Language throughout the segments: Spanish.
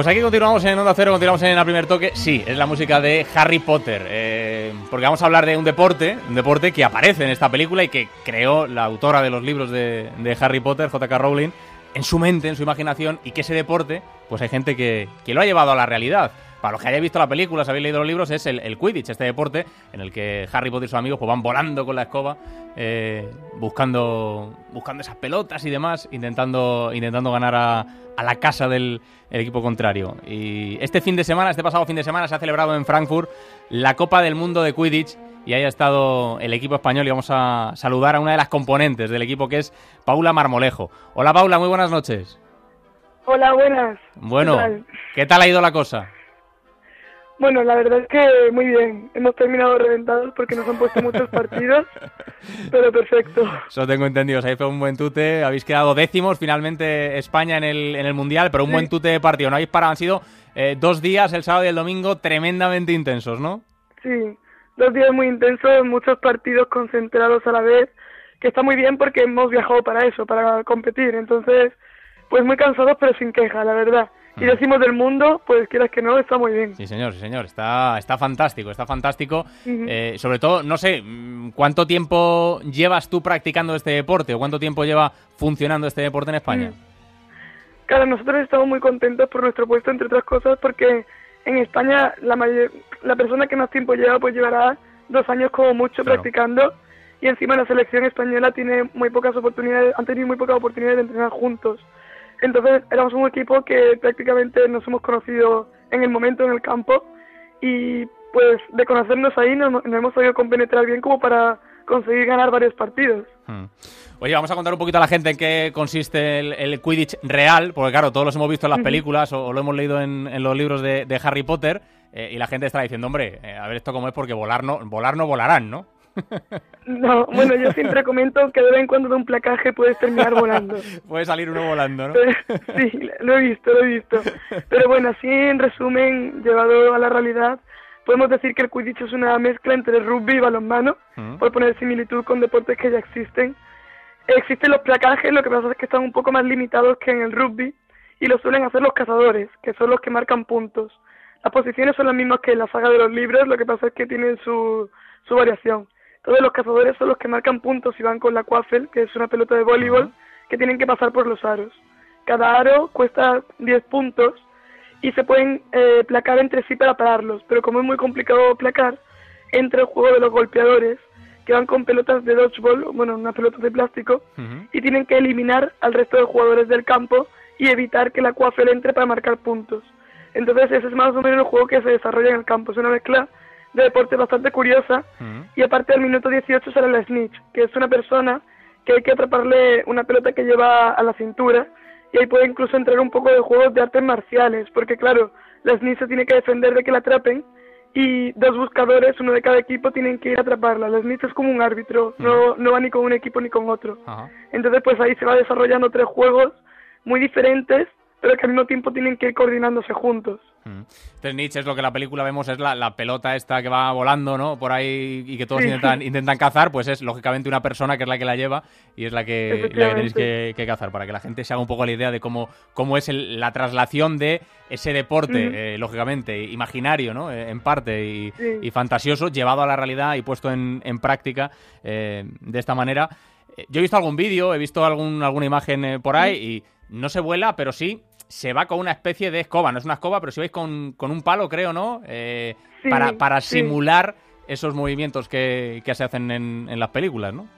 Pues aquí continuamos en Onda Cero, continuamos en el primer toque. Sí, es la música de Harry Potter. Eh, porque vamos a hablar de un deporte, un deporte que aparece en esta película y que creó la autora de los libros de, de Harry Potter, J.K. Rowling, en su mente, en su imaginación, y que ese deporte, pues hay gente que, que lo ha llevado a la realidad. Para los que hayáis visto la película, si habéis leído los libros, es el, el, Quidditch, este deporte en el que Harry Potter y sus amigos pues, van volando con la escoba, eh, buscando, buscando esas pelotas y demás, intentando, intentando ganar a, a la casa del equipo contrario. Y este fin de semana, este pasado fin de semana, se ha celebrado en Frankfurt la Copa del Mundo de Quidditch y ahí ha estado el equipo español y vamos a saludar a una de las componentes del equipo que es Paula Marmolejo. Hola Paula, muy buenas noches. Hola, buenas. Bueno, ¿qué tal, ¿qué tal ha ido la cosa? Bueno, la verdad es que muy bien. Hemos terminado reventados porque nos han puesto muchos partidos, pero perfecto. Eso tengo entendido. Ahí fue un buen tute. Habéis quedado décimos finalmente España en el, en el Mundial, pero un sí. buen tute de partido. No habéis parado. Han sido eh, dos días, el sábado y el domingo, tremendamente intensos, ¿no? Sí, dos días muy intensos, muchos partidos concentrados a la vez, que está muy bien porque hemos viajado para eso, para competir. Entonces, pues muy cansados, pero sin queja, la verdad y decimos del mundo, pues quieras que no, está muy bien. Sí, señor, sí, señor, está, está fantástico, está fantástico. Uh -huh. eh, sobre todo, no sé, ¿cuánto tiempo llevas tú practicando este deporte o cuánto tiempo lleva funcionando este deporte en España? Mm. Claro, nosotros estamos muy contentos por nuestro puesto, entre otras cosas, porque en España la, mayor, la persona que más tiempo lleva, pues llevará dos años como mucho claro. practicando y encima la selección española tiene muy pocas oportunidades, han tenido muy pocas oportunidades de entrenar juntos. Entonces éramos un equipo que prácticamente nos hemos conocido en el momento en el campo y pues de conocernos ahí nos, nos hemos podido compenetrar bien como para conseguir ganar varios partidos. Hmm. Oye, vamos a contar un poquito a la gente en qué consiste el, el Quidditch real, porque claro, todos los hemos visto en las películas o, o lo hemos leído en, en, los libros de, de Harry Potter eh, y la gente está diciendo, hombre, eh, a ver esto cómo es porque volar no, volar no volarán, ¿no? No, bueno, yo siempre comento que de vez en cuando de un placaje puedes terminar volando. Puede salir uno volando, ¿no? Sí, lo he visto, lo he visto. Pero bueno, así en resumen, llevado a la realidad, podemos decir que el Quidditch es una mezcla entre rugby y balonmano, mm. por poner similitud con deportes que ya existen. Existen los placajes, lo que pasa es que están un poco más limitados que en el rugby, y lo suelen hacer los cazadores, que son los que marcan puntos. Las posiciones son las mismas que en la saga de los libros, lo que pasa es que tienen su, su variación. Entonces los cazadores son los que marcan puntos y van con la quaffle, que es una pelota de voleibol, uh -huh. que tienen que pasar por los aros. Cada aro cuesta 10 puntos y se pueden eh, placar entre sí para pararlos, pero como es muy complicado placar, entra el juego de los golpeadores, que van con pelotas de dodgeball, bueno, unas pelotas de plástico, uh -huh. y tienen que eliminar al resto de jugadores del campo y evitar que la quaffle entre para marcar puntos. Entonces ese es más o menos el juego que se desarrolla en el campo, es una mezcla de deporte bastante curiosa uh -huh. y aparte al minuto 18 sale la snitch, que es una persona que hay que atraparle una pelota que lleva a la cintura y ahí puede incluso entrar un poco de juegos de artes marciales, porque claro, la snitch se tiene que defender de que la atrapen y dos buscadores, uno de cada equipo, tienen que ir a atraparla. La snitch es como un árbitro, uh -huh. no, no va ni con un equipo ni con otro. Uh -huh. Entonces pues ahí se va desarrollando tres juegos muy diferentes pero que al mismo tiempo tienen que ir coordinándose juntos. Mm. Entonces Nietzsche es lo que la película vemos, es la, la, pelota esta que va volando, ¿no? Por ahí y que todos sí. intentan, intentan cazar, pues es lógicamente una persona que es la que la lleva y es la que, la que tenéis que, que, cazar, para que la gente se haga un poco la idea de cómo, cómo es el, la traslación de ese deporte, eh, lógicamente, imaginario, ¿no? Eh, en parte y, sí. y, fantasioso, llevado a la realidad y puesto en, en práctica eh, de esta manera. Yo he visto algún vídeo, he visto algún, alguna imagen eh, por ahí y no se vuela, pero sí se va con una especie de escoba. No es una escoba, pero si vais con, con un palo, creo, ¿no? Eh, sí, para para sí. simular esos movimientos que, que se hacen en, en, las películas, ¿no?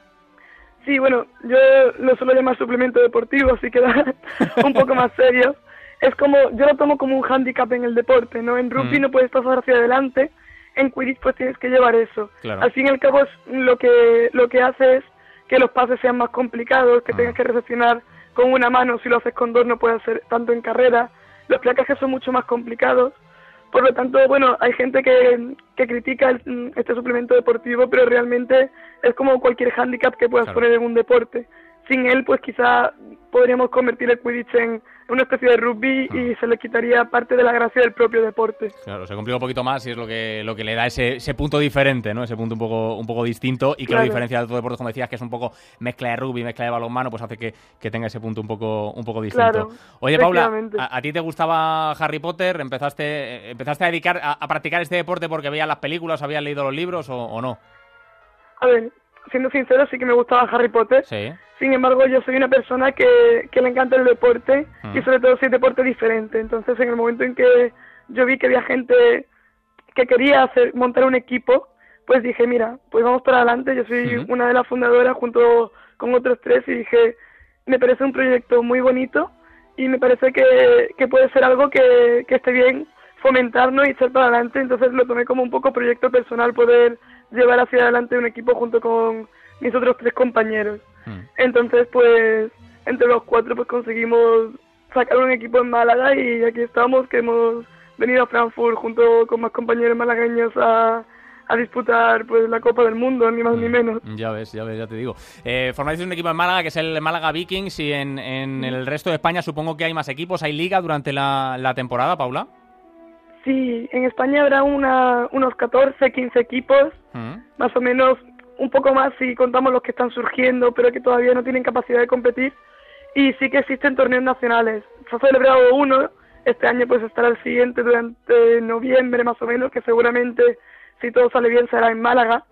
Sí, bueno, yo lo suelo llamar suplemento deportivo, así que un poco más serio. Es como, yo lo tomo como un hándicap en el deporte, ¿no? En rugby mm. no puedes pasar hacia adelante, en Quidditch pues tienes que llevar eso. Claro. Al fin y al cabo lo que, lo que hace es que los pases sean más complicados, que ah. tengas que recepcionar con una mano, si lo haces con dos no puedes hacer tanto en carrera, los placajes son mucho más complicados, por lo tanto, bueno, hay gente que, que critica el, este suplemento deportivo, pero realmente es como cualquier hándicap que puedas claro. poner en un deporte. Sin él pues quizá podríamos convertir el Quidditch en una especie de rugby y ah. se le quitaría parte de la gracia del propio deporte. Claro, se complica un poquito más y es lo que, lo que le da ese, ese punto diferente, ¿no? Ese punto un poco, un poco distinto y que lo diferencia de otros deportes, como decías, que es un poco mezcla de rugby, mezcla de balonmano, pues hace que, tenga ese punto un poco, un poco distinto. Oye, Paula, ¿a, ti te gustaba Harry Potter? ¿Empezaste, empezaste a dedicar a, practicar este deporte porque veías las películas, habías leído los libros o, o no? A ver, siendo sincero, sí que me gustaba Harry Potter. Sí. Sin embargo, yo soy una persona que, que le encanta el deporte y mm. sobre todo si es deporte diferente. Entonces, en el momento en que yo vi que había gente que quería hacer montar un equipo, pues dije, mira, pues vamos para adelante. Yo soy una de las fundadoras junto con otros tres y dije, me parece un proyecto muy bonito y me parece que, que puede ser algo que, que esté bien fomentarnos y echar para adelante. Entonces lo tomé como un poco proyecto personal poder llevar hacia adelante un equipo junto con mis otros tres compañeros. Hmm. Entonces, pues, entre los cuatro, pues conseguimos sacar un equipo en Málaga y aquí estamos, que hemos venido a Frankfurt junto con más compañeros malagueños a, a disputar pues la Copa del Mundo, ni más ni hmm. menos. Ya ves, ya ves, ya te digo. Eh, formáis un equipo en Málaga que es el Málaga Vikings y en, en hmm. el resto de España supongo que hay más equipos, hay liga durante la, la temporada, Paula. Sí, en España habrá una, unos 14, 15 equipos, mm. más o menos un poco más si contamos los que están surgiendo, pero que todavía no tienen capacidad de competir. Y sí que existen torneos nacionales. Se ha celebrado uno, este año pues estará el siguiente durante noviembre más o menos, que seguramente si todo sale bien será en Málaga.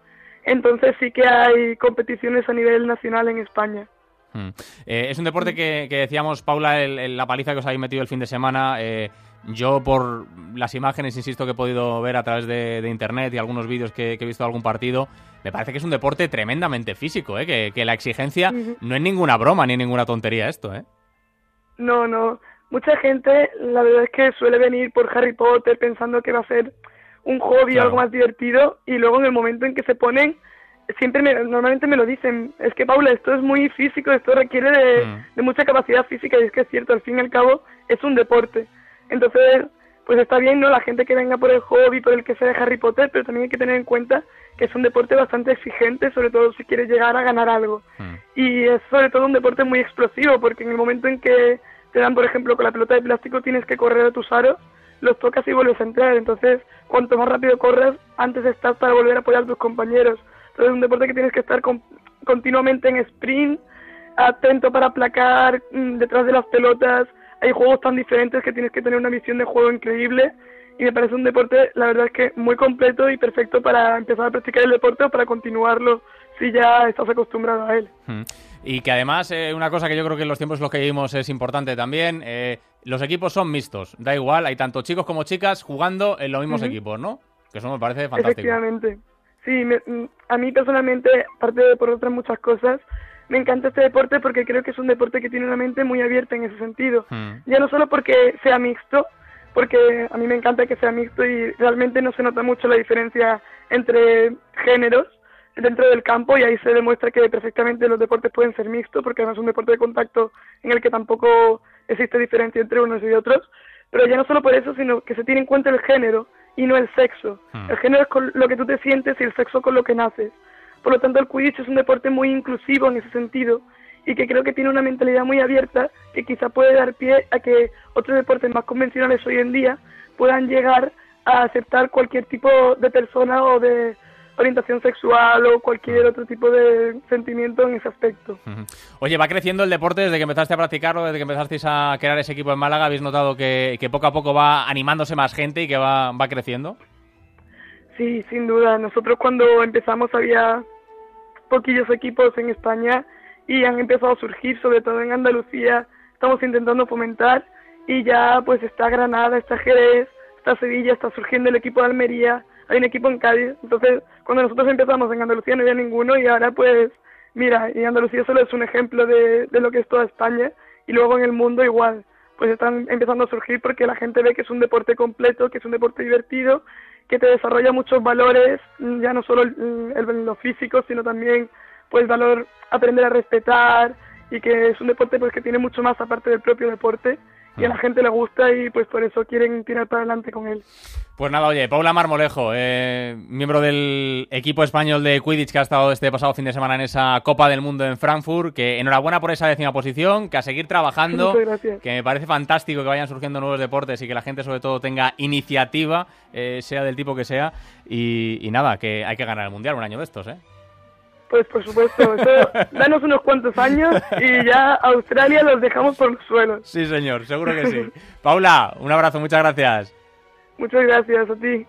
Entonces sí que hay competiciones a nivel nacional en España. Mm. Eh, es un deporte que, decíamos, Paula, la paliza que os habéis metido el fin de semana. Eh, yo, por las imágenes, insisto, que he podido ver a través de, internet y algunos vídeos que, he visto de algún partido, me parece que es un deporte tremendamente físico, ¿eh? que, la exigencia no es ninguna broma ni ninguna tontería esto. ¿eh? No, no. Mucha gente, la verdad es que suele venir por Harry Potter pensando que va a ser un hobby o algo más divertido y luego en el momento en que se ponen, siempre me, normalmente me lo dicen, es que Paula, esto es muy físico, esto requiere de, mm. de mucha capacidad física y es que es cierto, al fin y al cabo es un deporte. Entonces, pues está bien, ¿no? La gente que venga por el hobby, por el que sea de Harry Potter, pero también hay que tener en cuenta que es un deporte bastante exigente, sobre todo si quieres llegar a ganar algo. Hmm. Y es sobre todo un deporte muy explosivo, porque en el momento en que te dan, por ejemplo, con la pelota de plástico, tienes que correr a tus aros, los tocas y vuelves a entrar. Entonces, cuanto más rápido corres, antes estás para volver a apoyar a tus compañeros. Entonces, es un deporte que tienes que estar continuamente en sprint, atento para aplacar mm, detrás de las pelotas, hay juegos tan diferentes que tienes que tener una visión de juego increíble y me parece un deporte, la verdad es que muy completo y perfecto para empezar a practicar el deporte o para continuarlo si ya estás acostumbrado a él. Hmm. Y que además, eh, una cosa que yo creo que en los tiempos en los que vivimos es importante también, eh, los equipos son mixtos, da igual, hay tanto chicos como chicas jugando en los mismos equipos, ¿no? Que eso me parece fantástico. Efectivamente. Sí, a mí personalmente, aparte de por otras muchas cosas, me encanta este deporte porque creo que es un deporte que tiene una mente muy abierta en ese sentido. Hmm. Ya no solo porque sea mixto, porque a mí me encanta que sea mixto y realmente no se nota mucho la diferencia entre géneros dentro del campo y ahí se demuestra que perfectamente los deportes pueden ser mixtos porque además es un deporte de contacto en el que tampoco existe diferencia entre unos y otros. Pero ya no solo por eso, sino que se tiene en cuenta el género y no el sexo. Hmm. El género es con lo que tú te sientes y el sexo con lo que naces. Por lo tanto, el Quidditch es un deporte muy inclusivo en ese sentido y que creo que tiene una mentalidad muy abierta que quizá puede dar pie a que otros deportes más convencionales hoy en día puedan llegar a aceptar cualquier tipo de persona o de orientación sexual o cualquier otro tipo de sentimiento en ese aspecto. Oye, va creciendo el deporte desde que empezaste a practicarlo, desde que empezasteis a crear ese equipo en Málaga. ¿Habéis notado que, poco a poco va animándose más gente y que va creciendo? Sí, sin duda. Nosotros cuando empezamos había poquillos equipos en España y han empezado a surgir, sobre todo en Andalucía. Estamos intentando fomentar y ya pues está Granada, está Jerez, está Sevilla, está surgiendo el equipo de Almería, hay un equipo en Cádiz. Entonces, cuando nosotros empezamos en Andalucía no había ninguno y ahora pues, mira, y Andalucía solo es un ejemplo de, de lo que es toda España y luego en el mundo igual pues están empezando a surgir porque la gente ve que es un deporte completo, que es un deporte divertido que te desarrolla muchos valores, ya no solo el, el, lo físico, sino también pues valor aprender a respetar y que es un deporte pues que tiene mucho más aparte del propio deporte y a la gente le gusta y pues por eso quieren tirar para adelante con él. Pues nada, oye, Paula Marmolejo, eh, miembro del equipo español de Quidditch que ha estado este pasado fin de semana en esa Copa del Mundo en Frankfurt, que enhorabuena por esa décima posición, que a seguir trabajando, que me parece fantástico que vayan surgiendo nuevos deportes y que la gente sobre todo tenga iniciativa, eh, sea del tipo que sea, y, nada, que hay que ganar el Mundial un año de estos, ¿eh? Pues por supuesto, danos unos cuantos años y ya Australia los dejamos por los suelos. Sí, señor, seguro que sí. Paula, un abrazo, muchas gracias. Muchas gracias a ti.